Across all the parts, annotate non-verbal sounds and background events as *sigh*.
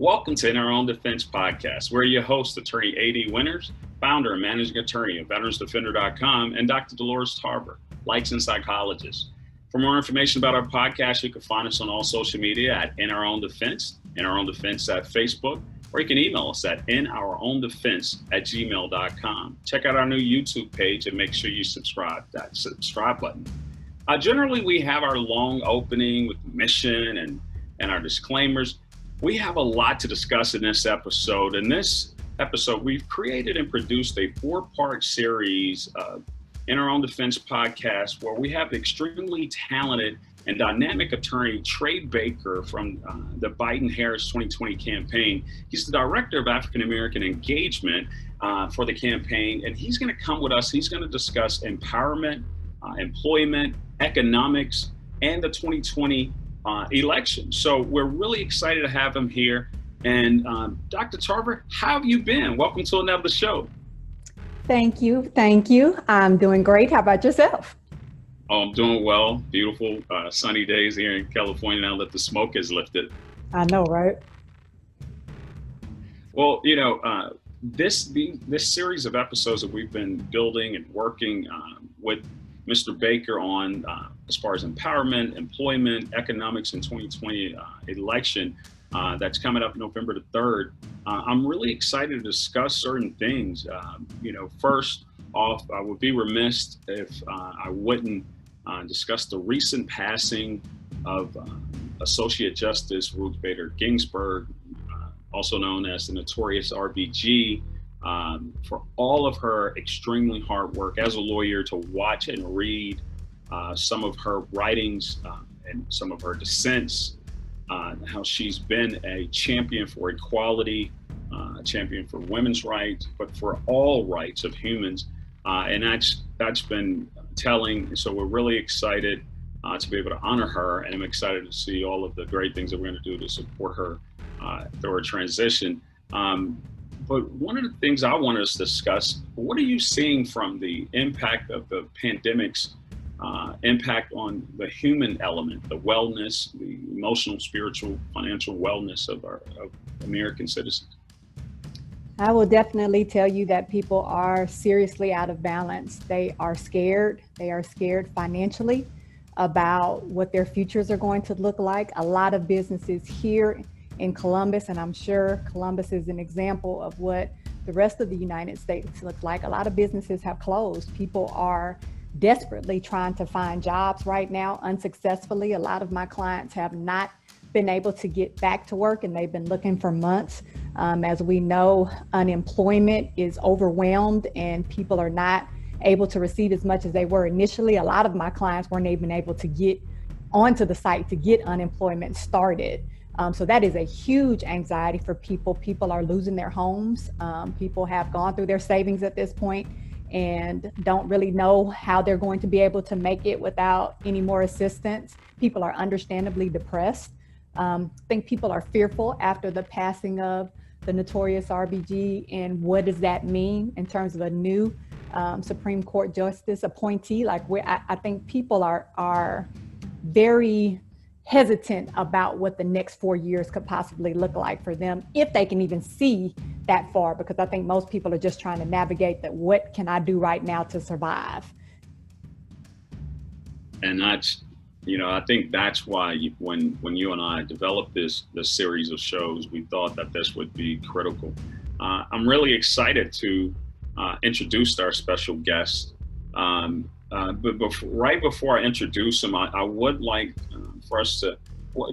Welcome to In Our Own Defense podcast. We're your host, Attorney A.D. Winters, founder and managing attorney of VeteransDefender.com, and Dr. Dolores Tarver, licensed psychologist. For more information about our podcast, you can find us on all social media at In Our Own Defense, In Our Own Defense at Facebook, or you can email us at In Our Own Defense at gmail.com. Check out our new YouTube page and make sure you subscribe, that subscribe button. Uh, generally, we have our long opening with mission and, and our disclaimers. We have a lot to discuss in this episode. In this episode, we've created and produced a four part series of in our own defense podcast where we have extremely talented and dynamic attorney Trey Baker from uh, the Biden Harris 2020 campaign. He's the director of African American engagement uh, for the campaign, and he's going to come with us. He's going to discuss empowerment, uh, employment, economics, and the 2020 uh, election. So we're really excited to have him here. And um, Dr. Tarver, how have you been? Welcome to another show. Thank you. Thank you. I'm doing great. How about yourself? Oh, I'm doing well. Beautiful uh, sunny days here in California now that the smoke is lifted. I know, right? Well, you know, uh, this the, this series of episodes that we've been building and working um, with Mr. Baker on uh, as far as empowerment, employment, economics in 2020 uh, election uh, that's coming up November the 3rd. Uh, I'm really excited to discuss certain things. Um, you know, first off, I would be remiss if uh, I wouldn't uh, discuss the recent passing of Associate Justice Ruth Bader Ginsburg, also known as the notorious RBG um, for all of her extremely hard work as a lawyer to watch and read uh, some of her writings uh, and some of her dissents, uh, how she's been a champion for equality, uh, a champion for women's rights, but for all rights of humans. Uh, and that's that's been telling. So we're really excited uh, to be able to honor her, and I'm excited to see all of the great things that we're going to do to support her through her transition. Um, but one of the things I want us to discuss, what are you seeing from the impact of the pandemic's uh, impact on the human element, the wellness, the emotional, spiritual, financial wellness of our of American citizens? I will definitely tell you that people are seriously out of balance. They are scared. They are scared financially about what their futures are going to look like. A lot of businesses here in Columbus, and I'm sure Columbus is an example of what the rest of the United States looks like. A lot of businesses have closed. People are desperately trying to find jobs right now, unsuccessfully. A lot of my clients have not been able to get back to work and they've been looking for months. Um, as we know, unemployment is overwhelmed and people are not able to receive as much as they were initially. A lot of my clients weren't even able to get onto the site to get unemployment started. Um, so that is a huge anxiety for people. People are losing their homes. Um, people have gone through their savings at this point and don't really know how they're going to be able to make it without any more assistance. People are understandably depressed. Um, I think people are fearful after the passing of the notorious RBG and what does that mean in terms of a new um, Supreme Court justice appointee. Like I, I think people are are very hesitant about what the next four years could possibly look like for them if they can even see that far because i think most people are just trying to navigate that what can i do right now to survive? And that's you know i think that's why when when you and i developed this this series of shows we thought that this would be critical. Uh, i'm really excited to uh, introduce our special guest. Um, uh, but before, right before I introduce him, I, I would like uh, for us to.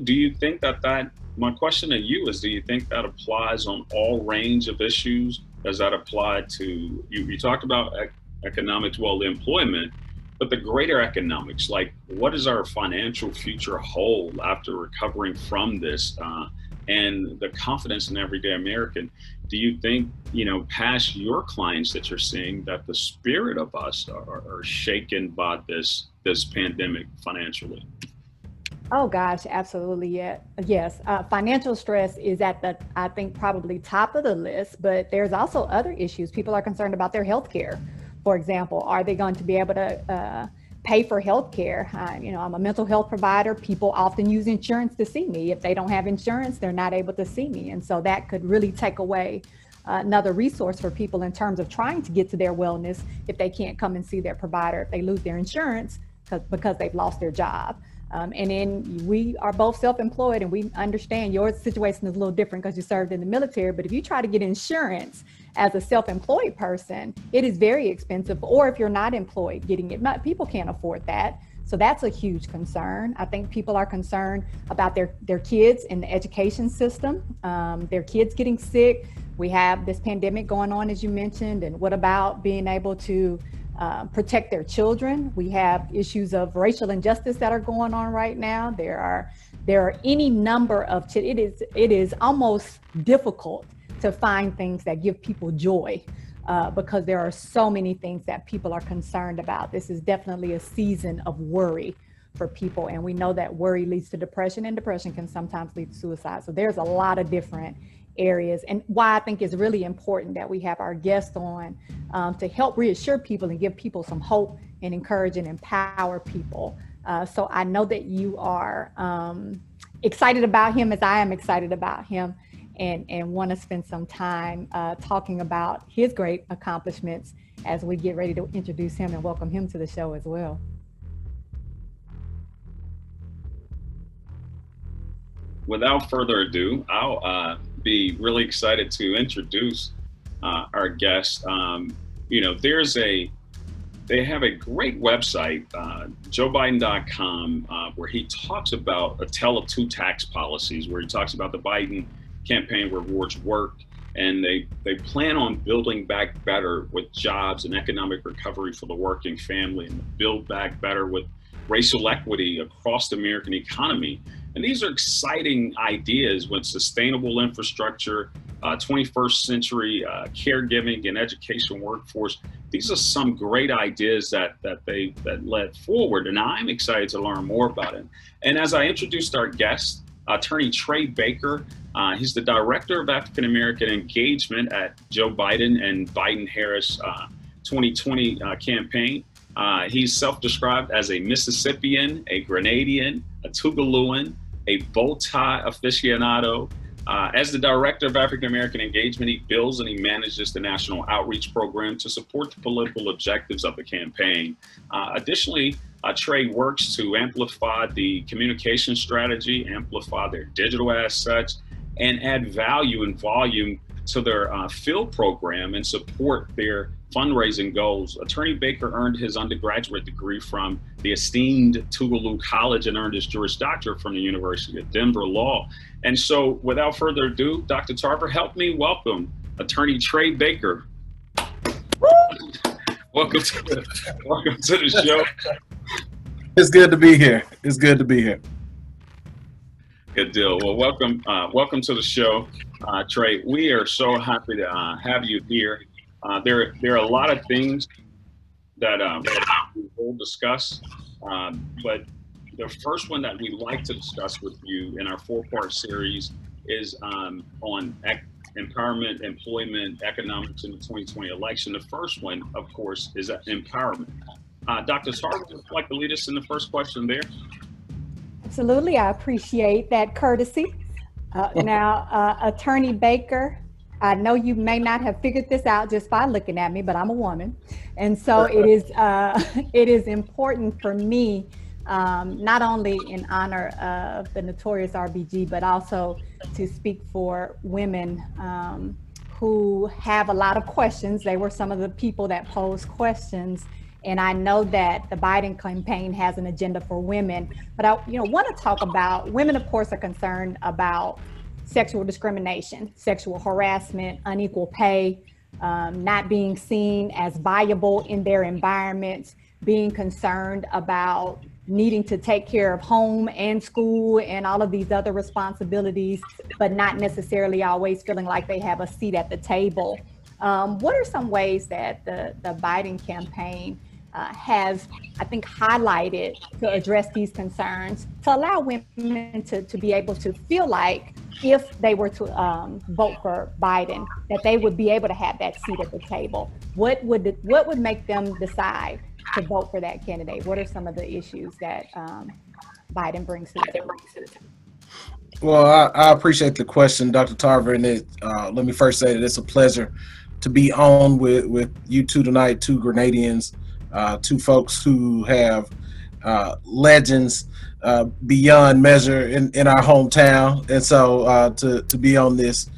Do you think that that? My question to you is: Do you think that applies on all range of issues? Does that apply to you? You talked about ec- economics, well, employment, but the greater economics, like what does our financial future hold after recovering from this? Uh, and the confidence in everyday American. Do you think, you know, past your clients that you're seeing that the spirit of us are, are shaken by this this pandemic financially? Oh gosh, absolutely. Yeah, yes. Uh, financial stress is at the, I think, probably top of the list. But there's also other issues. People are concerned about their health care. For example, are they going to be able to uh, pay for health care. Uh, you know, I'm a mental health provider. People often use insurance to see me. If they don't have insurance, they're not able to see me. And so that could really take away another resource for people in terms of trying to get to their wellness if they can't come and see their provider, if they lose their insurance because they've lost their job. Um, and then we are both self-employed and we understand your situation is a little different because you served in the military. But if you try to get insurance as a self-employed person, it is very expensive. Or if you're not employed, getting it, not, people can't afford that. So that's a huge concern. I think people are concerned about their, their kids in the education system, um, their kids getting sick. We have this pandemic going on, as you mentioned, and what about being able to uh, protect their children. We have issues of racial injustice that are going on right now. There are there are any number of it is it is almost difficult to find things that give people joy uh, because there are so many things that people are concerned about. This is definitely a season of worry for people, and we know that worry leads to depression, and depression can sometimes lead to suicide. So there's a lot of different areas and why I think it's really important that we have our guests on um, to help reassure people and give people some hope and encourage and empower people. Uh, so I know that you are um, excited about him as I am excited about him and, and want to spend some time uh, talking about his great accomplishments as we get ready to introduce him and welcome him to the show as well. Without further ado, I'll uh, be really excited to introduce uh, our guest. Um, you know, there's a, they have a great website, uh, joebiden.com, uh, where he talks about a tale of two tax policies, where he talks about the Biden campaign rewards work and they they plan on building back better with jobs and economic recovery for the working family and build back better with racial equity across the American economy. And these are exciting ideas when sustainable infrastructure, uh, 21st century uh, caregiving and education workforce. These are some great ideas that that they that led forward, and I'm excited to learn more about it. And as I introduced our guest, Attorney Trey Baker, uh, he's the director of African American engagement at Joe Biden and Biden Harris 2020 uh, uh, campaign. Uh, he's self-described as a Mississippian, a Grenadian, a Tougalooan, a bow tie aficionado. Uh, as the director of African American engagement, he builds and he manages the national outreach program to support the political objectives of the campaign. Uh, additionally, uh, Trey works to amplify the communication strategy, amplify their digital assets, and add value and volume to their uh, field program and support their fundraising goals. Attorney Baker earned his undergraduate degree from the esteemed Tougaloo College and earned his Juris Doctorate from the University of Denver Law. And so, without further ado, Dr. Tarver, help me welcome Attorney Trey Baker. welcome to the, welcome to the show. It's good to be here. It's good to be here. Good deal. Well, welcome, uh, welcome to the show, uh, Trey. We are so happy to uh, have you here. Uh, there, there are a lot of things that, um, we will discuss, um, but the first one that we like to discuss with you in our four-part series is um, on ec- empowerment, employment, economics in the 2020 election. The first one, of course, is empowerment. Uh, Dr. Tarver, would you like to lead us in the first question there? Absolutely, I appreciate that courtesy. Uh, *laughs* now, uh, Attorney Baker, I know you may not have figured this out just by looking at me, but I'm a woman, and so it is uh, *laughs* it is important for me um, not only in honor of the notorious RBG, but also to speak for women um, who have a lot of questions. They were some of the people that posed questions. And I know that the Biden campaign has an agenda for women, but I, you know, want to talk about women. Of course, are concerned about sexual discrimination, sexual harassment, unequal pay, um, not being seen as viable in their environments, being concerned about needing to take care of home and school and all of these other responsibilities, but not necessarily always feeling like they have a seat at the table. Um, what are some ways that the, the Biden campaign uh, has, I think, highlighted to address these concerns to allow women to, to be able to feel like if they were to um, vote for Biden, that they would be able to have that seat at the table. What would what would make them decide to vote for that candidate? What are some of the issues that um, Biden brings to the table? Well, I, I, appreciate the question, Dr. Tarver, and it, uh, let me first say that it's a pleasure to be on with with you two tonight, two Grenadians, uh, two folks who have uh, legends uh, beyond measure in, in our hometown, and so uh, to to be on this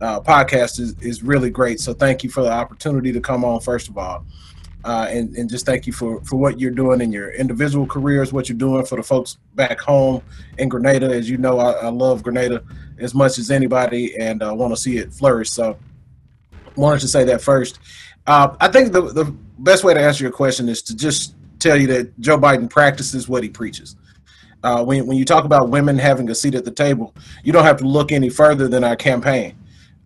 uh, podcast is is really great. So thank you for the opportunity to come on. First of all. And, and just thank you for, for what you're doing in your individual careers, what you're doing for the folks back home in Grenada. As you know, I, I love Grenada as much as anybody and I want to see it flourish. So wanted to say that first. Uh, I think the, the best way to answer your question is to just tell you that Joe Biden practices what he preaches. Uh, when, when you talk about women having a seat at the table, you don't have to look any further than our campaign.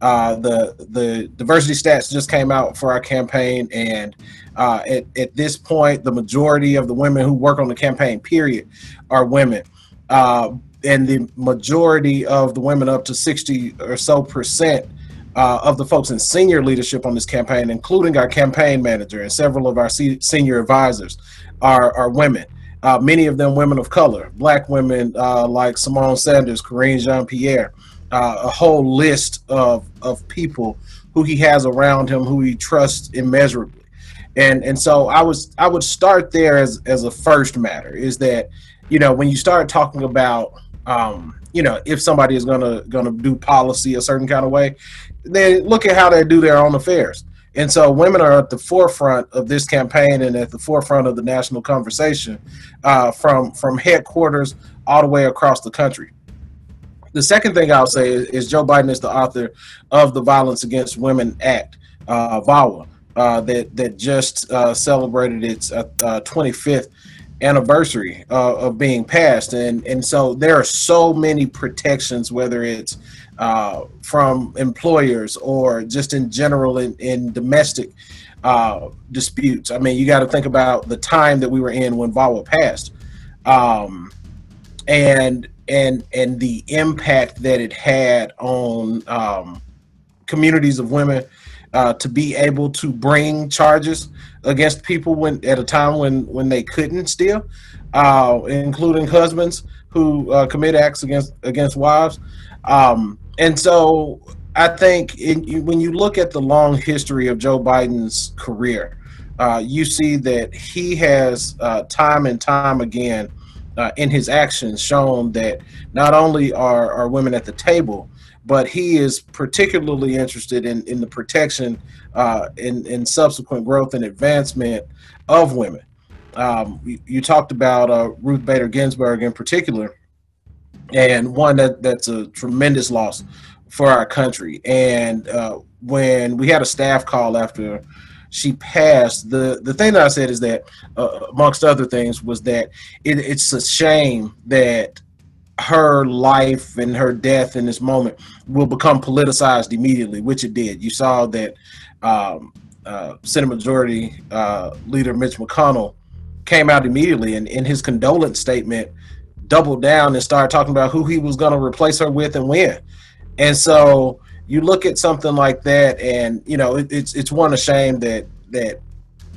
Uh, the the diversity stats just came out for our campaign, and uh, at, at this point, the majority of the women who work on the campaign, period, are women. Uh, and the majority of the women, up to 60 or so percent, uh, of the folks in senior leadership on this campaign, including our campaign manager and several of our se- senior advisors, are, are women. Uh, many of them women of color, black women uh, like Symone Sanders, Karine Jean Pierre, uh, a whole list of, of people who he has around him who he trusts immeasurably. And and so I was I would start there as as a first matter is that you know when you start talking about um, you know if somebody is gonna gonna do policy a certain kind of way, then look at how they do their own affairs. And so women are at the forefront of this campaign and at the forefront of the national conversation uh, from from headquarters all the way across the country. The second thing I'll say is, is Joe Biden is the author of the Violence Against Women Act, uh, VAWA, uh, that that just uh, celebrated its 25th uh, anniversary uh, of being passed, and and so there are so many protections, whether it's uh, from employers or just in general in, in domestic uh, disputes. I mean, you got to think about the time that we were in when VAWA passed, um, and and and the impact that it had on um, communities of women uh, to be able to bring charges against people when at a time when when they couldn't still, uh, including husbands who uh, commit acts against against wives. Um, and so I think in, when you look at the long history of Joe Biden's career, uh, you see that he has uh, time and time again uh, in his actions shown that not only are, are women at the table, but he is particularly interested in, in the protection uh, in, in subsequent growth and advancement of women. Um, you, you, talked about uh, Ruth Bader Ginsburg in particular, and one that, that's a tremendous loss for our country. And uh, when we had a staff call after she passed, the the thing that I said is that, uh, amongst other things, was that it, it's a shame that her life and her death in this moment will become politicized immediately, which it did. You saw that um, uh, Senate Majority uh, Leader Mitch McConnell came out immediately and in his condolence statement doubled down and started talking about who he was going to replace her with and when. And so you look at something like that, and you know it, it's it's one a shame that that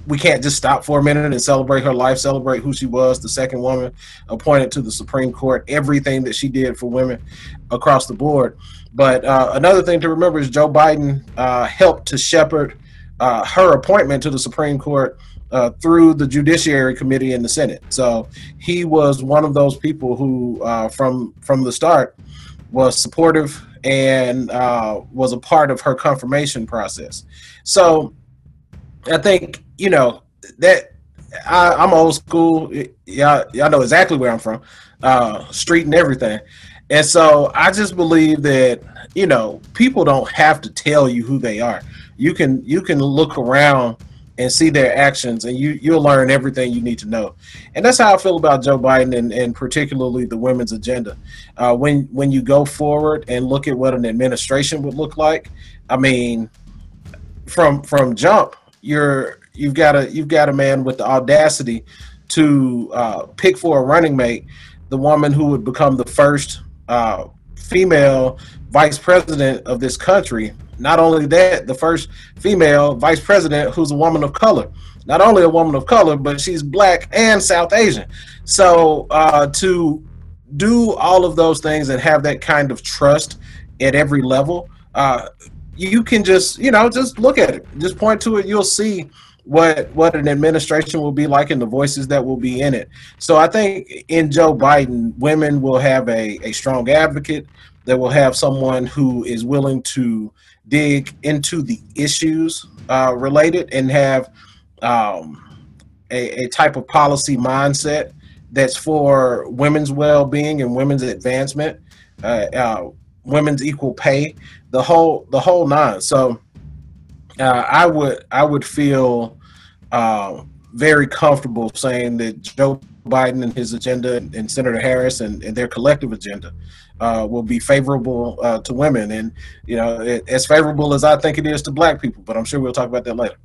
we can't just stop for a minute and celebrate her life, celebrate who she was, the second woman appointed to the Supreme Court, everything that she did for women across the board. But uh, another thing to remember is Joe Biden uh, helped to shepherd uh, her appointment to the Supreme Court uh, through the Judiciary Committee in the Senate. So he was one of those people who, uh, from from the start, was supportive and uh, was a part of her confirmation process. So I think you know that I, am old school. Y'all, y'all know exactly where I'm from, uh, street and everything. And so I just believe that you know people don't have to tell you who they are. You can you can look around and see their actions and you you'll learn everything you need to know and that's how i feel about joe biden and, and particularly the women's agenda uh, when when you go forward and look at what an administration would look like i mean from from jump you're you've got a you've got a man with the audacity to uh, pick for a running mate the woman who would become the first uh, female vice president of this country. Not only that, the first female vice president who's a woman of color. Not only a woman of color, but she's black and South Asian. So uh, to do all of those things and have that kind of trust at every level, uh, you can just you know just look at it, just point to it. You'll see what what an administration will be like and the voices that will be in it. So I think in Joe Biden, women will have a, a strong advocate. That will have someone who is willing to dig into the issues uh, related and have um, a, a type of policy mindset that's for women's well-being and women's advancement, uh, uh, women's equal pay, the whole the whole nine. So uh, I would I would feel uh, very comfortable saying that Joe Biden and his agenda and Senator Harris and, and their collective agenda uh, will be favorable uh, to women, and you know it, as favorable as I think it is to Black people. But I'm sure we'll talk about that later.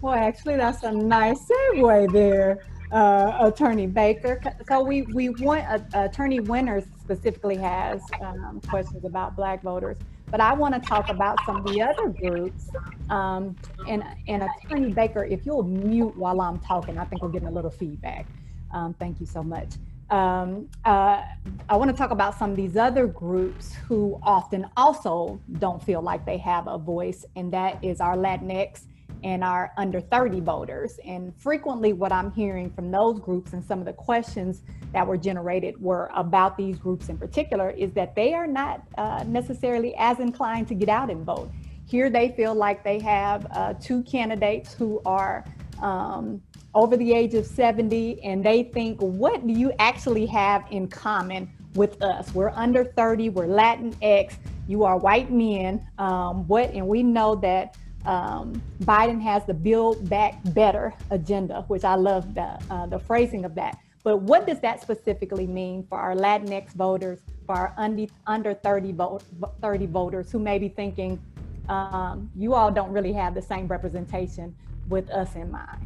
Well, actually, that's a nice segue there, uh, Attorney Baker. So we we want uh, Attorney Winters specifically has um, questions about Black voters. But I want to talk about some of the other groups. Um, and, and Attorney Baker, if you'll mute while I'm talking, I think we're getting a little feedback. Um, thank you so much. Um, uh, I want to talk about some of these other groups who often also don't feel like they have a voice, and that is our Latinx and our under 30 voters. And frequently, what I'm hearing from those groups and some of the questions that were generated were about these groups in particular is that they are not uh, necessarily as inclined to get out and vote. Here, they feel like they have uh, two candidates who are um, over the age of 70, and they think, what do you actually have in common with us? We're under 30, we're Latinx, you are white men. Um, what, and we know that um, Biden has the Build Back Better agenda, which I love the, uh, the phrasing of that. But what does that specifically mean for our Latinx voters, for our under, under 30, vote, 30 voters who may be thinking, um, you all don't really have the same representation with us in mind?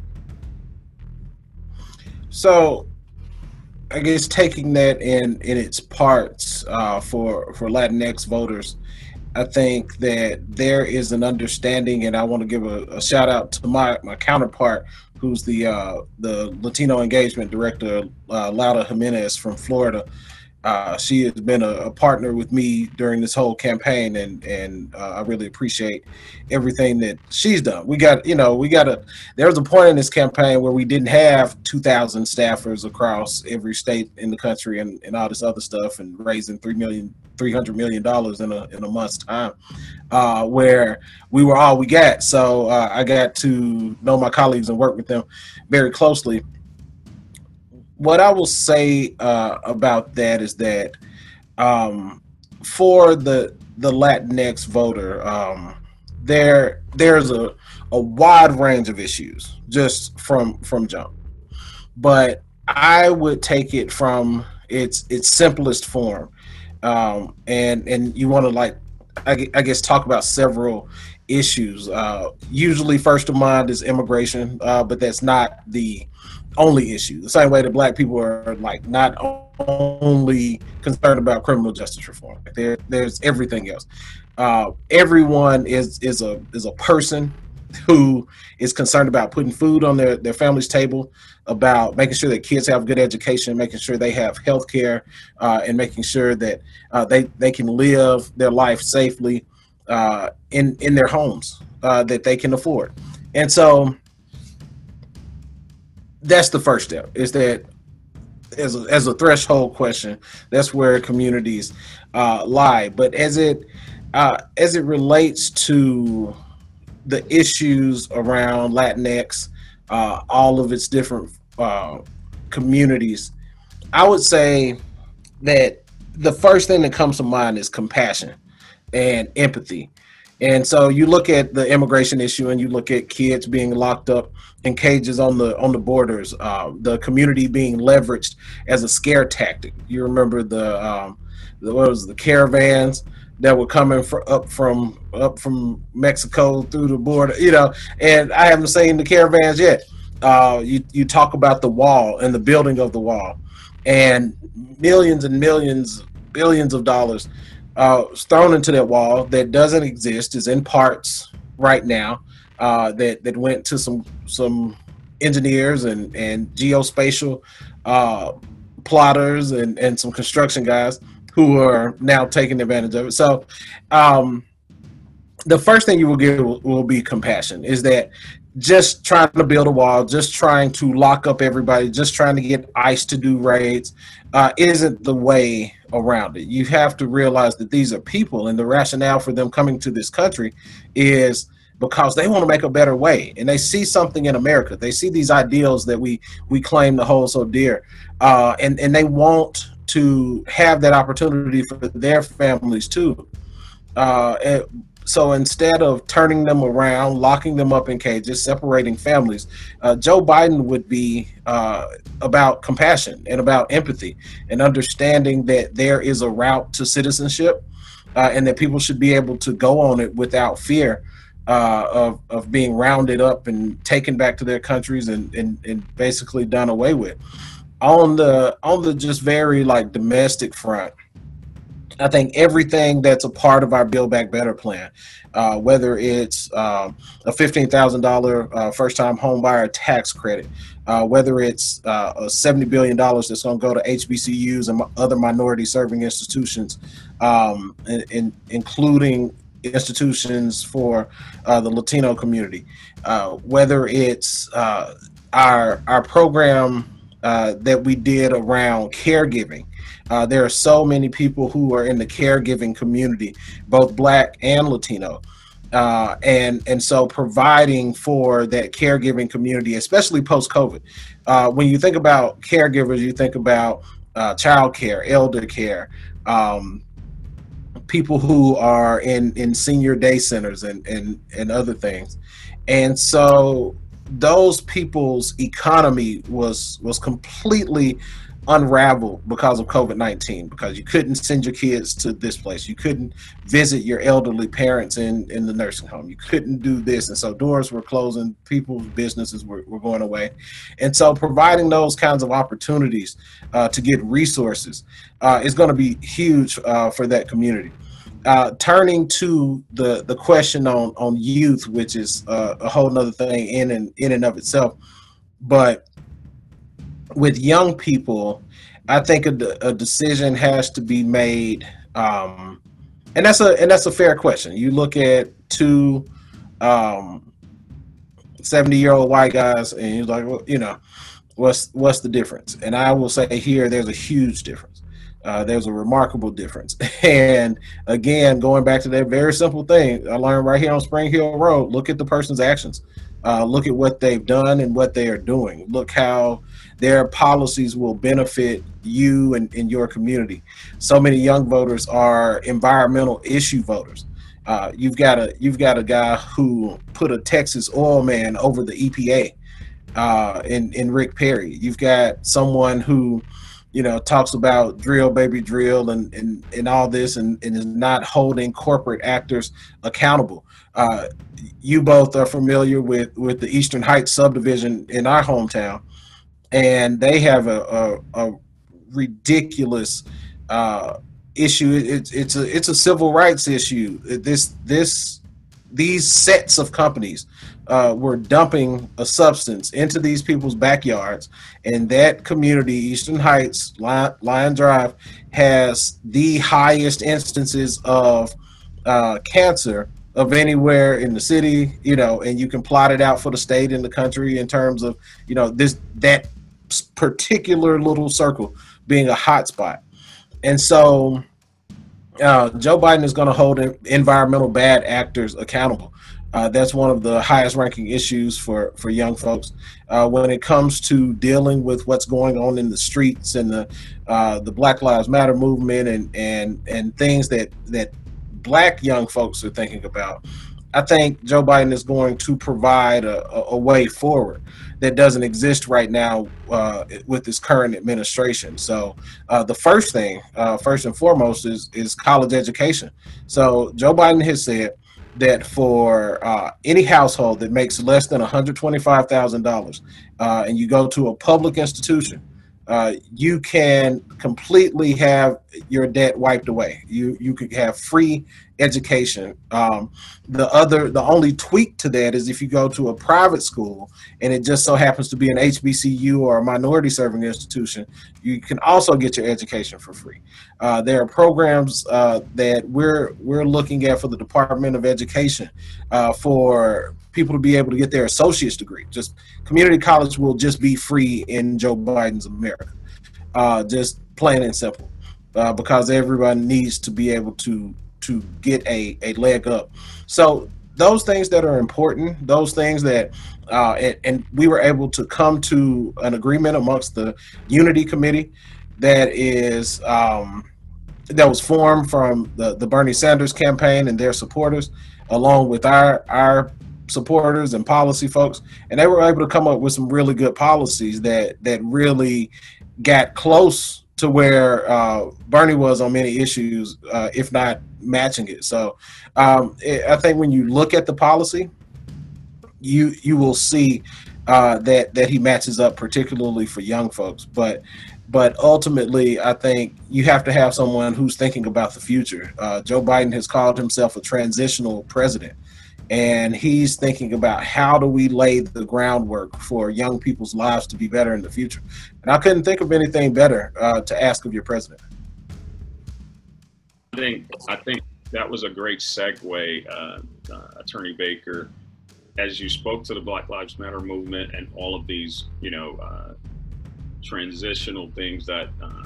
So, I guess taking that in in its parts uh, for for Latinx voters, I think that there is an understanding, and I want to give a, a shout out to my, my counterpart, who's the uh, the Latino engagement director, uh, Laura Jimenez from Florida. Uh, she has been a, a, partner with me during this whole campaign, and and uh, I really appreciate everything that she's done. We got, you know, we got a. There was a point in this campaign where we didn't have 2,000 staffers across every state in the country, and, and all this other stuff, and raising three million, three hundred million dollars in a in a month's time, uh, where we were all we got. So uh, I got to know my colleagues and work with them very closely what I will say uh, about that is that um, for the the Latinx voter, um, there there's a a wide range of issues just from from jump, but I would take it from its its simplest form, um, and and you want to like I, I, guess talk about several issues. Uh, usually, first of mind is immigration, uh, but that's not the only issue. The same way that black people are like not only concerned about criminal justice reform. There, there's everything else. Uh, everyone is is a is a person who is concerned about putting food on their, their family's table, about making sure that kids have good education, making sure they have health care, uh, and making sure that uh, they, they can live their life safely uh, in, in their homes uh, that they can afford. And so that's the first step is that as a, as a threshold question that's where communities uh, lie. But as it uh, as it relates to the issues around latinx uh, all of its different uh, communities i would say that the first thing that comes to mind is compassion and empathy and so you look at the immigration issue and you look at kids being locked up in cages on the on the borders, uh, the community being leveraged as a scare tactic. You remember the, um, the what was the caravans that were coming for, up from up from Mexico through the border, you know, and I haven't seen the caravans yet. Uh, you you talk about the wall and the building of the wall, and millions and millions billions of dollars uh, thrown into that wall that doesn't exist, is in parts right now. Uh, that that went to some some engineers and and geospatial uh, plotters and and some construction guys who are now taking advantage of it. So, um, the first thing you will get will, will be compassion. Is that just trying to build a wall, just trying to lock up everybody, just trying to get ICE to do raids, uh, isn't the way around it. You have to realize that these are people, and the rationale for them coming to this country is because they want to make a better way, and they see something in America. They see these ideals that we we claim to hold so dear, uh, and and they want to have that opportunity for their families too. Uh, so instead of turning them around, locking them up in cages, separating families, uh, Joe Biden would be uh, about compassion and about empathy and understanding that there is a route to citizenship uh, and that people should be able to go on it without fear uh, of, of being rounded up and taken back to their countries and, and, and basically done away with. On the on the just very like domestic front, I think everything that's a part of our Build Back Better plan, uh, whether it's uh, a fifteen thousand uh, first time home buyer tax credit, uh, whether it's uh, a seventy billion dollars that's going to go to HBCUs and other minority serving institutions, um, in, in, including institutions for uh, the Latino community, whether it's our our program that we did around caregiving. Uh, there are so many people who are in the caregiving community, both Black and Latino. Uh, and and so providing for that caregiving community, especially post COVID. Uh, when you think about caregivers, you think about uh, child care, elder care, um, people who are in in senior day centers and and and other things. And so those people's economy was was completely unraveled because of COVID 19, because you couldn't send your kids to this place. You couldn't visit your elderly parents in, in the nursing home. You couldn't do this. And so doors were closing, people's businesses were, were going away. And so providing those kinds of opportunities uh, to get resources uh, is going to be huge uh, for that community. Uh, turning to the the question on on youth, which is uh, a whole other thing in and in and of itself, but with young people, I think a, a decision has to be made, um, and that's a and that's a fair question. You look at two um, 70 year old white guys, and you're like, well, you know, what's what's the difference? And I will say here, there's a huge difference. Uh, there's a remarkable difference. *laughs* And again, going back to that very simple thing I learned right here on Spring Hill Road, look at the person's actions. Uh, look at what they've done and what they are doing. Look how their policies will benefit you and, your community. So many young voters are environmental issue voters. Uh, you've got a you've got a guy who put a Texas oil man over the EPA uh, in in Rick Perry. You've got someone who you know talks about drill baby drill and and, and all this and, and is not holding corporate actors accountable. Uh, you both are familiar with with the Eastern Heights subdivision in our hometown and they have a, a, a ridiculous uh, issue. It's it's a it's a civil rights issue. This this these sets of companies uh, were dumping a substance into these people's backyards, and that community, Eastern Heights, Lion, Lion Drive, has the highest instances of uh, cancer of anywhere in the city. You know, and you can plot it out for the state and the country in terms of you know this that particular little circle being a hotspot. And so uh, Joe Biden is going to hold environmental bad actors accountable. Uh, that's one of the highest ranking issues for, for young folks. Uh, when it comes to dealing with what's going on in the streets and the uh, the Black Lives Matter movement and, and, and things that, that black young folks are thinking about, I think Joe Biden is going to provide a, a, way forward that doesn't exist right now uh, with this current administration. So uh, the first thing, uh, first and foremost, is is college education. So Joe Biden has said that for uh, any household that makes less than one hundred twenty five thousand dollars, uh, and you go to a public institution, uh, you can completely have your debt wiped away. You you could have free education. Um, the other, the only tweak to that is if you go to a private school and it just so happens to be an HBCU or a minority serving institution, you can also get your education for free. Uh, there are programs uh, that we're we're looking at for the Department of Education uh, for people to be able to get their associate's degree. Just community college will just be free in Joe Biden's America. Uh, just plain and simple. Uh, because everybody needs to be able to to get a, a leg up. So those things that are important, those things that, uh, and, and, we were able to come to an agreement amongst the Unity Committee that is um, that was formed from the, the Bernie Sanders campaign and their supporters, along with our our supporters and policy folks, and they were able to come up with some really good policies that that really got close to where uh, Bernie was on many issues, uh, if not matching it. So um, it, I think when you look at the policy, you you will see uh, that that he matches up, particularly for young folks. But but ultimately, I think you have to have someone who's thinking about the future. Uh, Joe Biden has called himself a transitional president and he's thinking about how do we lay the groundwork for young people's lives to be better in the future. And I couldn't think of anything better uh, to ask of your president. I think I think that was a great segue, uh, uh, Attorney Baker, as you spoke to the Black Lives Matter movement and all of these, you know, uh, transitional things that uh,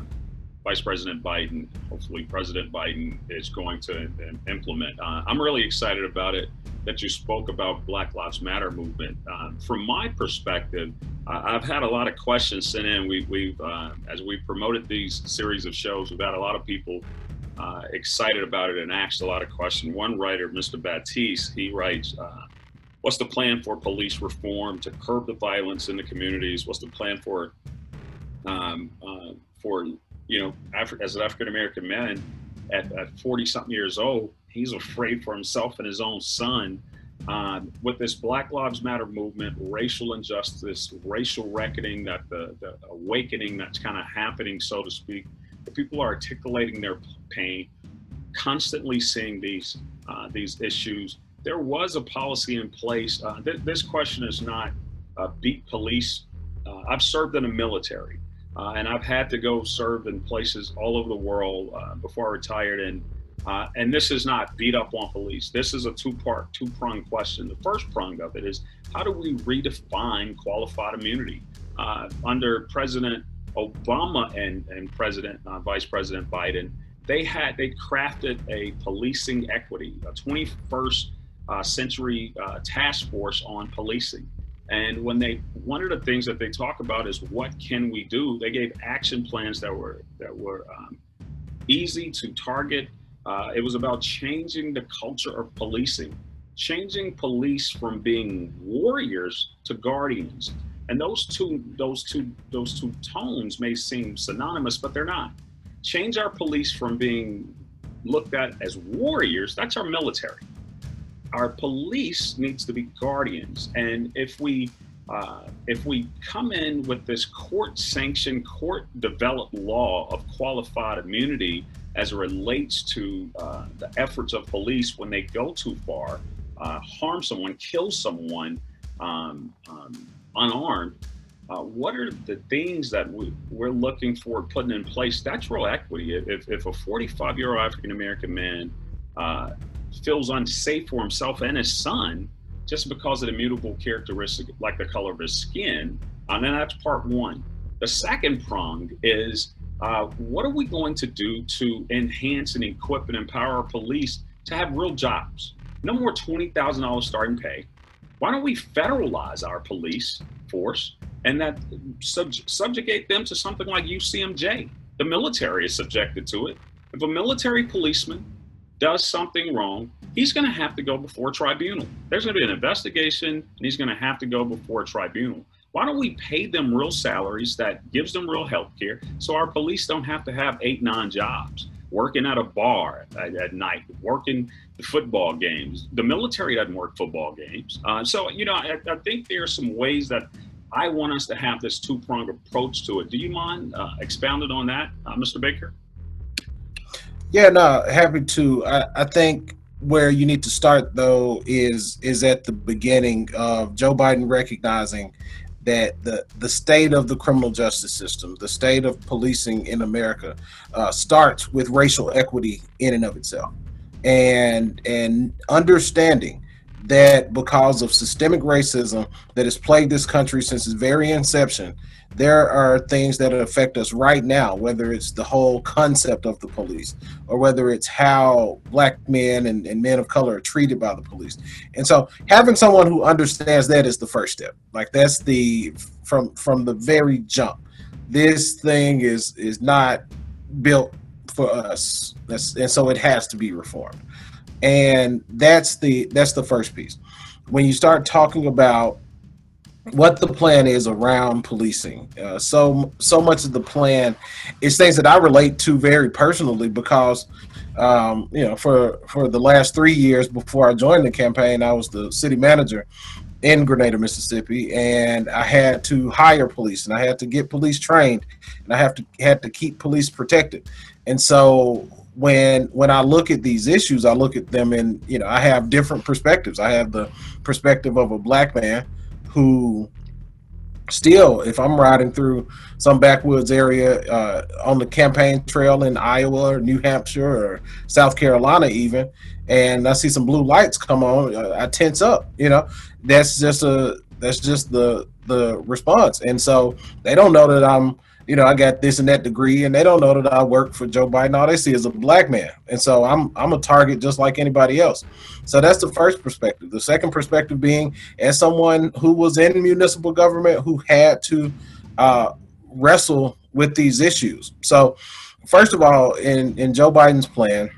Vice President Biden, hopefully President Biden, is going to implement. Uh, I'm really excited about it that you spoke about Black Lives Matter movement. Uh, from my perspective, uh, I've had a lot of questions sent in. We, we've, uh, as we promoted these series of shows, we've had a lot of people uh, excited about it and asked a lot of questions. One writer, Mr. Batiste, he writes, uh, "What's the plan for police reform to curb the violence in the communities? What's the plan for um, for you know, as an African American man at, 40 something years old, he's afraid for himself and his own son. Um, with this Black Lives Matter movement, racial injustice, racial reckoning, that the, the awakening that's kind of happening, so to speak, people are articulating their pain, constantly seeing these uh, these issues. There was a policy in place. Uh, th- this question is not uh, beat police. Uh, I've served in the military. Uh, and I've had to go serve in places all over the world uh, before I retired. And uh, and this is not beat up on police. This is a two-part, two-prong question. The first prong of it is how do we redefine qualified immunity uh, under President Obama and and President uh, Vice President Biden? They had they crafted a policing equity, a 21st uh, century task force on policing. And when they, one of the things that they talk about is what can we do? They gave action plans that were that were um, easy to target. Uh, it was about changing the culture of policing, changing police from being warriors to guardians. And those two, those two, those two tones may seem synonymous, but they're not. Change our police from being looked at as warriors. That's our military our police needs to be guardians. And if we uh, if we come in with this court sanctioned, court developed law of qualified immunity as it relates to uh, the efforts of police when they go too far, uh, harm someone, kill someone um, um, unarmed, uh, what are the things that we, are looking for putting in place? That's real equity. If, if a 45 year old African American man uh, feels unsafe for himself and his son just because of the mutable characteristic like the color of his skin. And then that's part one. The second prong is uh, what are we going to do to enhance and equip and empower our police to have real jobs? No more $20,000 starting pay. Why don't we federalize our police force and that sub- subjugate them to something like UCMJ? The military is subjected to it. If a military policeman does something wrong, he's going to have to go before a tribunal. There's going to be an investigation, and he's going to have to go before a tribunal. Why don't we pay them real salaries that gives them real health care so our police don't have to have eight, nine jobs, working at a bar at, at night, working the football games. The military doesn't work football games. Uh, so, you know, I, I think there are some ways that I want us to have this two pronged approach to it. Do you mind uh, expounding on that, uh, Mr. Baker? Yeah, no, happy to. I, I think where you need to start though is is at the beginning of Joe Biden recognizing that the the state of the criminal justice system, the state of policing in America, uh, starts with racial equity in and of itself, and and understanding that because of systemic racism that has plagued this country since its very inception, there are things that affect us right now, whether it's the whole concept of the police or whether it's how black men and, and men of color are treated by the police. And so having someone who understands that is the first step. Like that's the from from the very jump. This thing is is not built for us. That's, and so it has to be reformed. And that's the that's the first piece. When you start talking about what the plan is around policing. Uh, so so much of the plan is things that I relate to very personally because um, you know for for the last three years before I joined the campaign, I was the city manager in Grenada, Mississippi, and I had to hire police and I had to get police trained and I have to had to keep police protected. And so when when I look at these issues, I look at them in you know I have different perspectives. I have the perspective of a black man who still, if I'm riding through some backwoods area uh, on the campaign trail in Iowa or New Hampshire or South Carolina, even, and I see some blue lights come on, uh, I tense up. You know, that's just a that's just the the response, and so they don't know that I'm you know, I got this and that degree, and they don't know that I work for Joe Biden. All they see is a black man, and so I'm I'm a target just like anybody else. So that's the first perspective. The second perspective being, as someone who was in municipal government who had to uh, wrestle with these issues. So, first of all, in in Joe Biden's plan,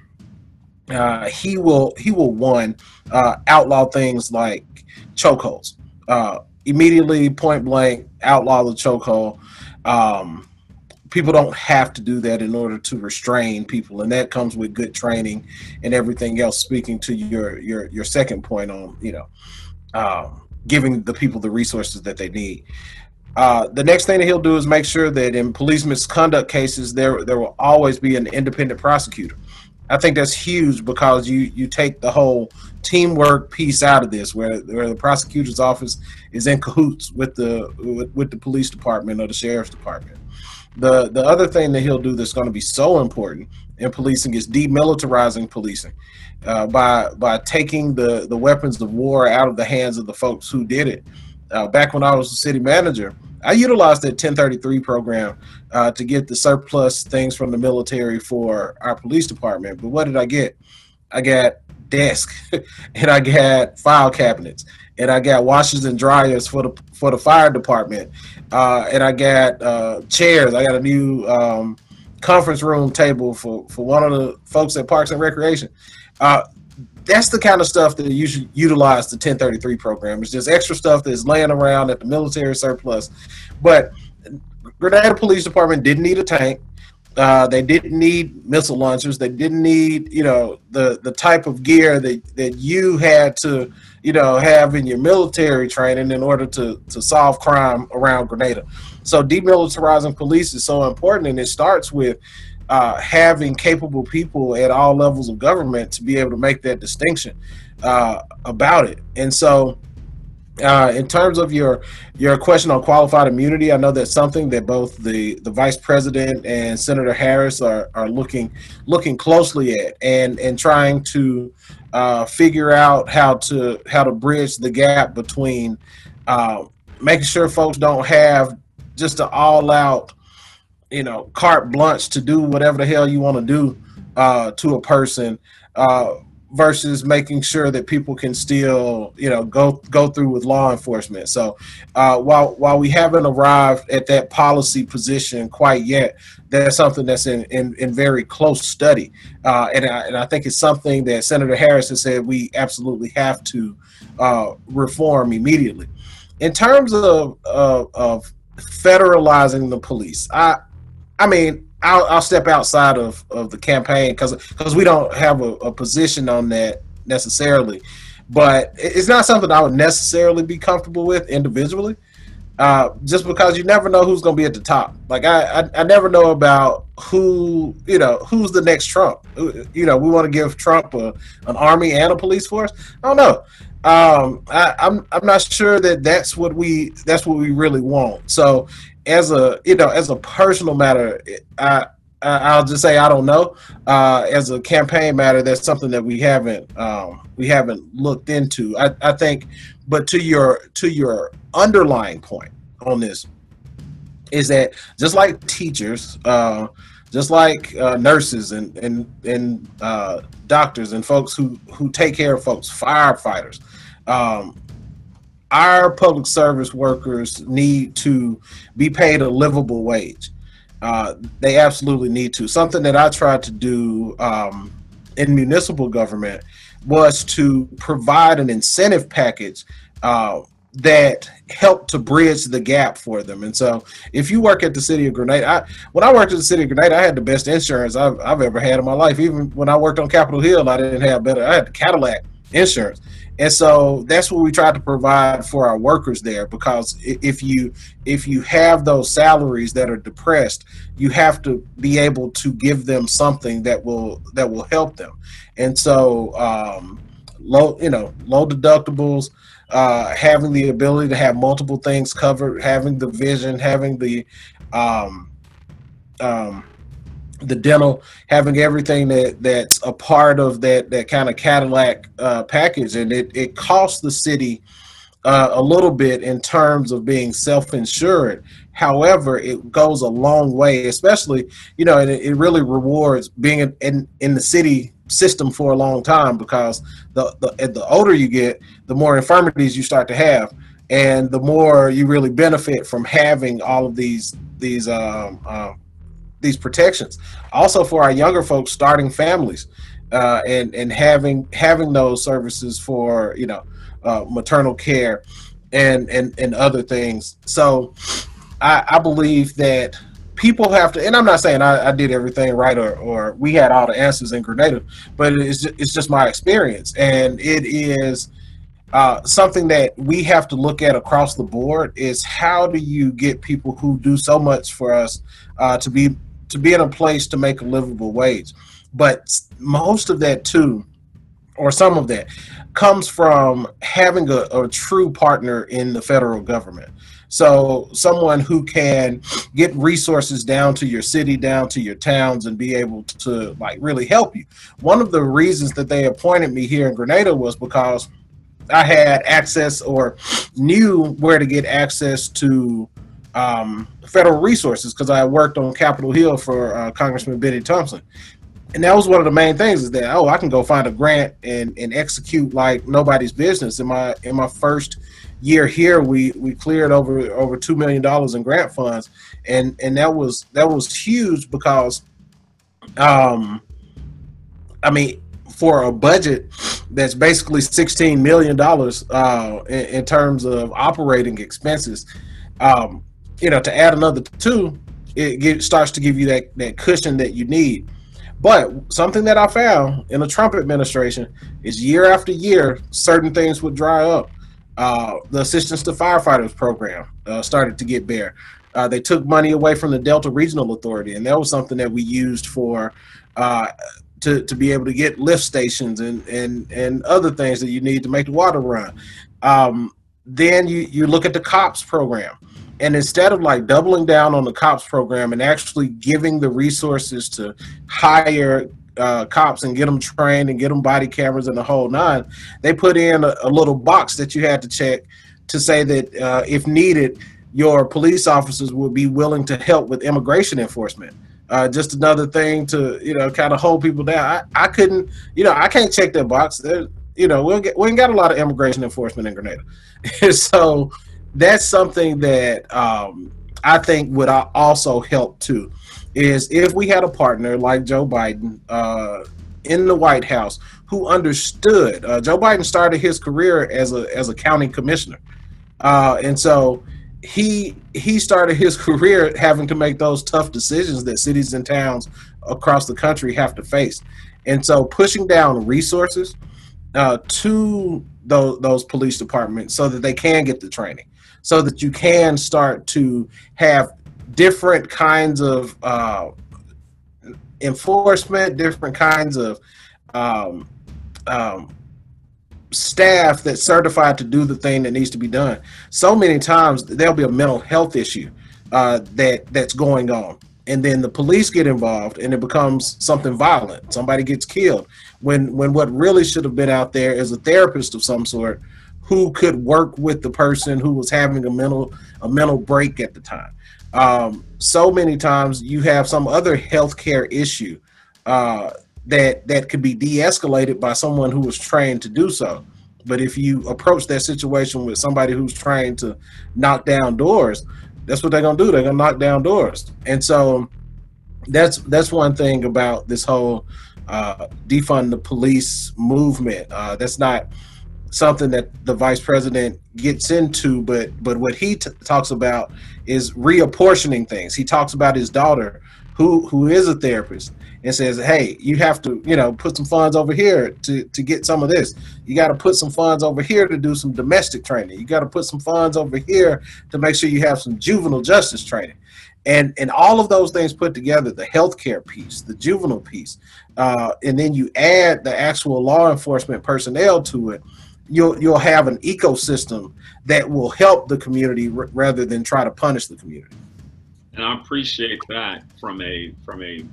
uh, he will he will one uh, outlaw things like chokeholds. Uh, immediately, point blank, outlaw the chokehold um, people don't have to do that in order to restrain people, and that comes with good training and everything else. Speaking to your your your second point on you know um, giving the people the resources that they need. Uh, the next thing that he'll do is make sure that in police misconduct cases there there will always be an independent prosecutor. I think that's huge because you you take the whole teamwork piece out of this, where where the prosecutor's office is in cahoots with the with, with the police department or the sheriff's department. The the other thing that he'll do that's going to be so important in policing is demilitarizing policing uh, by by taking the the weapons of war out of the hands of the folks who did it. Uh, back when I was the city manager, I utilized that 1033 program uh, to get the surplus things from the military for our police department. But what did I get? I got desk *laughs* and I got file cabinets and I got washers and dryers for the for the fire department uh, and I got uh, chairs. I got a new um, conference room table for for one of the folks at Parks and Recreation. That's the kind of stuff that you should utilize the 1033 program. It's just extra stuff that's laying around at the military surplus. But Grenada Police Department didn't need a tank. Uh, they didn't need missile launchers. They didn't need, you know, the the type of gear that, that you had to, you know, have in your military training in order to to solve crime around Grenada. So demilitarizing police is so important, and it starts with uh, having capable people at all levels of government to be able to make that distinction uh, about it. And so, uh, in terms of your your question on qualified immunity, I know that's something that both the, the vice president and Senator Harris are, are looking looking closely at and and trying to uh, figure out how to how to bridge the gap between uh, making sure folks don't have just an all out you know carte blanche to do whatever the hell you want to do uh, to a person uh, versus making sure that people can still you know go go through with law enforcement. So uh, while while we haven't arrived at that policy position quite yet that's something that's in in, in very close study. Uh, and, I, and I think it's something that Senator Harris has said we absolutely have to uh, reform immediately. In terms of, of, of federalizing the police I I mean, I'll, I'll step outside of, of the campaign because because we don't have a, a, position on that necessarily, but it's not something I would necessarily be comfortable with individually. uh, just because you never know who's going to be at the top. Like I, I, I, never know about who, you know, who's the next Trump. You know, we want to give Trump a, an army and a police force. I don't know. Um, I, I'm, I'm not sure that that's what we, that's what we really want. So, as a, you know, as a personal matter, I, I'll just say I don't know. Uh, as a campaign matter, that's something that we haven't um, we haven't looked into. I, I think, but to your to your underlying point on this is that just like teachers, uh, just like uh, nurses and and and uh, doctors and folks who who take care of folks, firefighters, um, our public service workers need to be paid a livable wage uh, they absolutely need to. Something that I tried to do um, in municipal government was to provide an incentive package uh, that helped to bridge the gap for them. And so, if you work at the city of Grenada, I, when I worked at the city of Grenada, I had the best insurance I've, I've ever had in my life. Even when I worked on Capitol Hill, I didn't have better. I had the Cadillac insurance. And so that's what we try to provide for our workers there because if you if you have those salaries that are depressed, you have to be able to give them something that will that will help them. And so um, low you know low deductibles, uh, having the ability to have multiple things covered, having the vision, having the um, um, the dental, having everything that that's a part of that that kind of Cadillac uh, package, and it it costs the city uh, a little bit in terms of being self-insured. However, it goes a long way, especially you know, and it, it really rewards being in, in, in the city system for a long time because the the the older you get, the more infirmities you start to have, and the more you really benefit from having all of these these um, uh, these protections. Also for our younger folks starting families uh, and and having having those services for you know uh, maternal care and and and other things. So I, I believe that people have to and i'm not saying i, I did everything right or, or we had all the answers in grenada but it's just, it's just my experience and it is uh, something that we have to look at across the board is how do you get people who do so much for us uh, to be to be in a place to make a livable wage. But most of that too, or some of that, comes from having a, a true partner in the federal government. So someone who can get resources down to your city, down to your towns, and be able to like really help you. One of the reasons that they appointed me here in Grenada was because I had access or knew where to get access to um, federal resources because I worked on Capitol Hill for uh, Congressman Benny Thompson. And that was one of the main things is that oh I can go find a grant and, and execute like nobody's business. In my in my first year here we we cleared over over two million dollars in grant funds and and that was that was huge because um I mean for a budget that's basically sixteen million dollars uh in, in terms of operating expenses um you know, to add another two, it get, starts to give you that, that cushion that you need. But something that I found in the Trump administration is year after year, certain things would dry up. Uh, the Assistance to Firefighters program uh, started to get bare. Uh, they took money away from the Delta Regional Authority, and that was something that we used for uh, to, to be able to get lift stations and, and, and other things that you need to make the water run. Um, then you, you look at the COPS program and instead of like doubling down on the cops program and actually giving the resources to hire uh, cops and get them trained and get them body cameras and the whole nine, they put in a, a little box that you had to check to say that uh, if needed, your police officers would be willing to help with immigration enforcement. Uh, just another thing to you know kind of hold people down. I, I couldn't you know I can't check that box. There, you know we get, we ain't got a lot of immigration enforcement in Grenada, *laughs* so that's something that um, I think would also help too. Is if we had a partner like Joe Biden uh, in the White House who understood. Uh, Joe Biden started his career as a as a county commissioner, uh, and so he he started his *laughs* career having to make those tough decisions that cities and towns across the country have to face. And so pushing down resources uh, to those, those police departments so that they can get the training so that you can start to have different kinds of uh, enforcement, different kinds of um, um, staff that's certified to do the thing that needs to be done. So many times there'll be a mental health issue uh, that that's going on, and then the police get involved, and it becomes something violent. Somebody gets killed. When when what really should have been out there is a therapist of some sort who could work with the person who was having a mental a mental break at the time. Um, so many times you have some other healthcare issue uh, that that could be de-escalated by someone who was trained to do so. But if you approach that situation with somebody who's trained to knock down doors, that's what they're gonna do. They're gonna knock down doors. And so that's that's one thing about this whole uh, defund the police movement. Uh, that's not something that the vice president gets into, but but what he t- talks about is reapportioning things. He talks about his daughter, who who is a therapist, and says, "Hey, you have to, you know, put some funds over here to to get some of this. You got to put some funds over here to do some domestic training. You got to put some funds over here to make sure you have some juvenile justice training." And, and all of those things put together the healthcare piece the juvenile piece uh, and then you add the actual law enforcement personnel to it you'll you'll have an ecosystem that will help the community r- rather than try to punish the community. And I appreciate that from a from a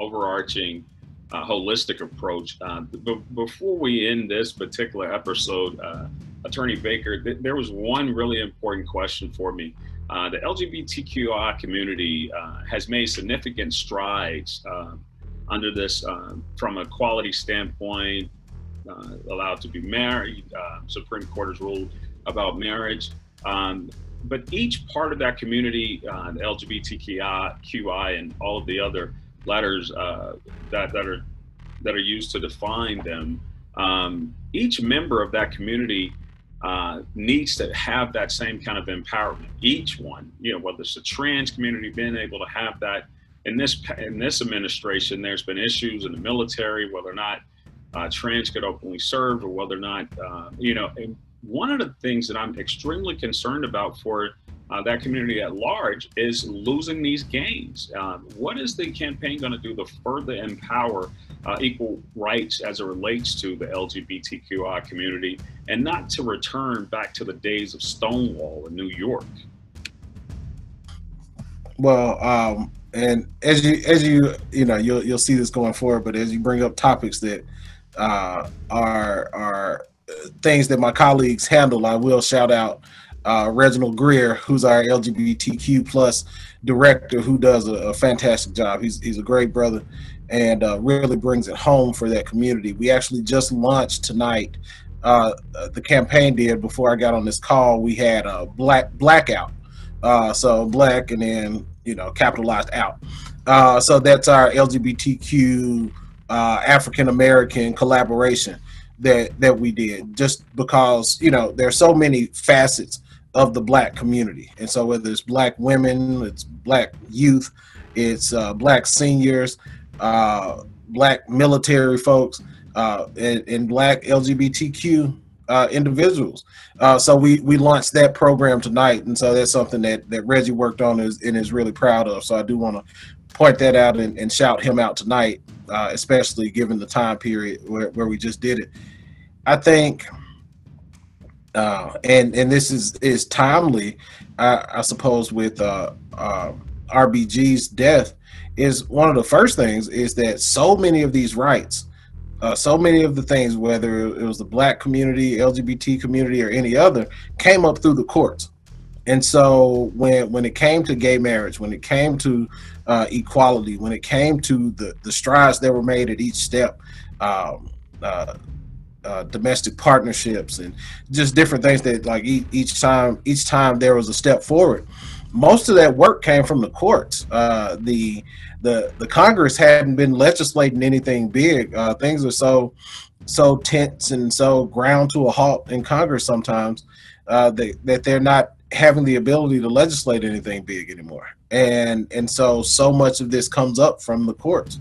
overarching uh, holistic approach. Uh, b- before we end this particular episode, uh, Attorney Baker, th- there was one really important question for me. Uh, the LGBTQI community uh, has made significant strides under this from a quality standpoint, uh, allowed to be married. Uh, Supreme Court has ruled about marriage. Um, but each part of that community, uh, the LGBTQI and all of the other letters uh, that, that are that are used to define them, um, each member of that community uh, needs to have that same kind of empowerment. Each one, you know, whether it's the trans community being able to have that. In this in this administration, there's been issues in the military, whether or not uh, trans could openly serve, or whether or not, uh, you know, one of the things that I'm extremely concerned about for uh, that community at large is losing these gains. Um, what is the campaign going to do to further empower uh, equal rights as it relates to the LGBTQI community and not to return back to the days of Stonewall in New York? Well, um, and as you as you you know you'll you'll see this going forward, but as you bring up topics that uh, are are things that my colleagues handle. I will shout out uh, Reginald Greer, who's our LGBTQ plus director, who does a, a, fantastic job. He's he's a great brother and uh, really brings it home for that community. We actually just launched tonight. Uh, the campaign did before I got on this call. We had a black blackout, uh, so black and then you know capitalized out. Uh, so that's our LGBTQ uh, African American collaboration that that we did, just because you know there's so many facets of the black community, and so whether it's black women, it's black youth, it's uh, black seniors, uh, black military folks, uh, and, and, black LGBTQ uh, individuals. Uh, so we we launched that program tonight, and so that's something that that Reggie worked on is, and is really proud of. So I do want to point that out and, and shout him out tonight uh, especially given the time period where, where we just did it. I think, uh, and and this is is timely, I, I suppose, with uh, uh RBG's death, is one of the first things is that so many of these rights, uh, so many of the things, whether it was the Black community, LGBT community, or any other, came up through the courts. And so when when it came to gay marriage, when it came to uh, equality, when it came to the the strides that were made at each step, um, uh, uh, domestic partnerships and just different things that like each, each, time each time there was a step forward. Most of that work came from the courts. Uh, the the the Congress hadn't been legislating anything big. Uh, things are so so tense and so ground to a halt in Congress sometimes uh, that that they're not having the ability to legislate anything big anymore. And and so so much of this comes up from the courts.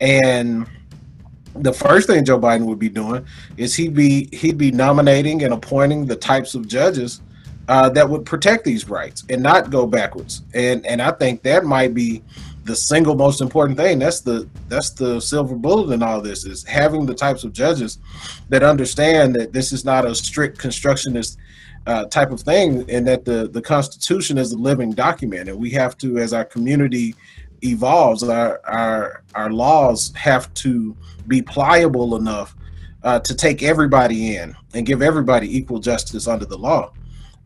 And the first thing Joe Biden would be doing is he'd be he'd be nominating and appointing the types of judges uh, that would protect these rights and not go backwards. And and I think that might be the single most important thing. That's the that's the silver bullet in all this is having the types of judges that understand that this is not a strict constructionist uh, type of thing, and that the the Constitution is a living document, and we have to, as our community evolves, our our our laws have to be pliable enough uh, to take everybody in and give everybody equal justice under the law.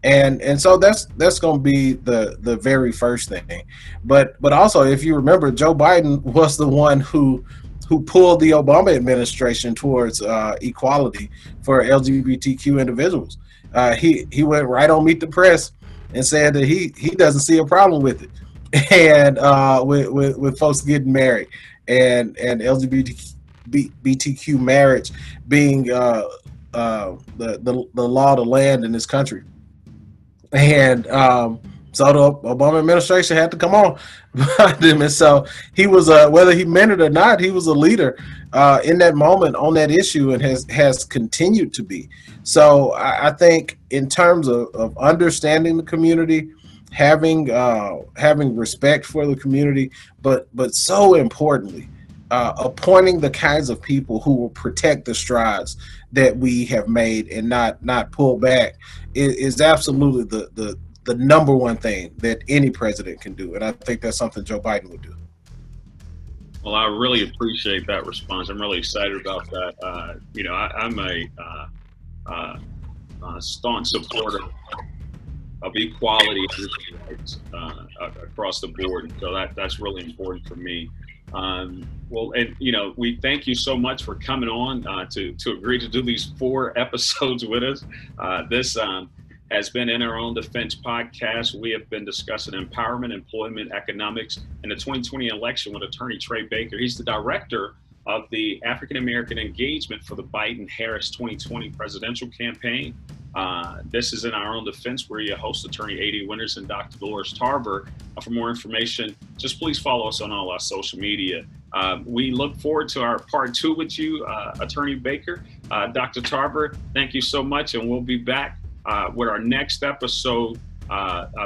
And and so that's that's going to be the the very first thing. But but also if you remember joe biden *laughs* was the one who who pulled the obama administration towards uh, equality for lgbtq individuals. Uh, he he went right on meet the press and said that he he doesn't see a problem with it *laughs* and uh, with, with with folks getting married and and lgbtq marriage being uh, uh, the, the the law to land in this country and um, so the Obama administration had to come on *laughs* behind him, and so he was uh, whether he meant it or not, he was a leader uh, in that moment on that issue, and has has continued to be. So I, I think in terms of, of understanding the community, having uh, having respect for the community, but but so importantly, uh, appointing the kinds of people who will protect the strides that we have made and not not pull back is, is absolutely the, the the number one thing that any president can do, and I think that's something Joe Biden would do. Well, I really appreciate that response. I'm really excited about that. Uh, you know, I, am a uh, uh, uh, staunch supporter of equality rights uh, across the board, so that that's really important for me. Um, well, and you know, we thank you so much for coming on uh, to to agree to do these four *laughs* episodes with us. Uh, this um, has been in our own defense podcast. We have been discussing empowerment, employment, economics, and the 2020 election with Attorney Trey Baker. He's the director of the African American engagement for the Biden Harris 2020 presidential campaign. Uh, this is in our own defense where you host attorney A.D. Winters and Dr. Dolores Tarver. Uh, for more information, just please follow us on all our social media. Uh, we look forward to our part two with you, uh, Attorney Baker. Uh, Dr. Tarver, thank you so much, and we'll be back with our next episode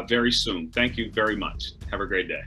very soon. Thank you very much. Have a great day.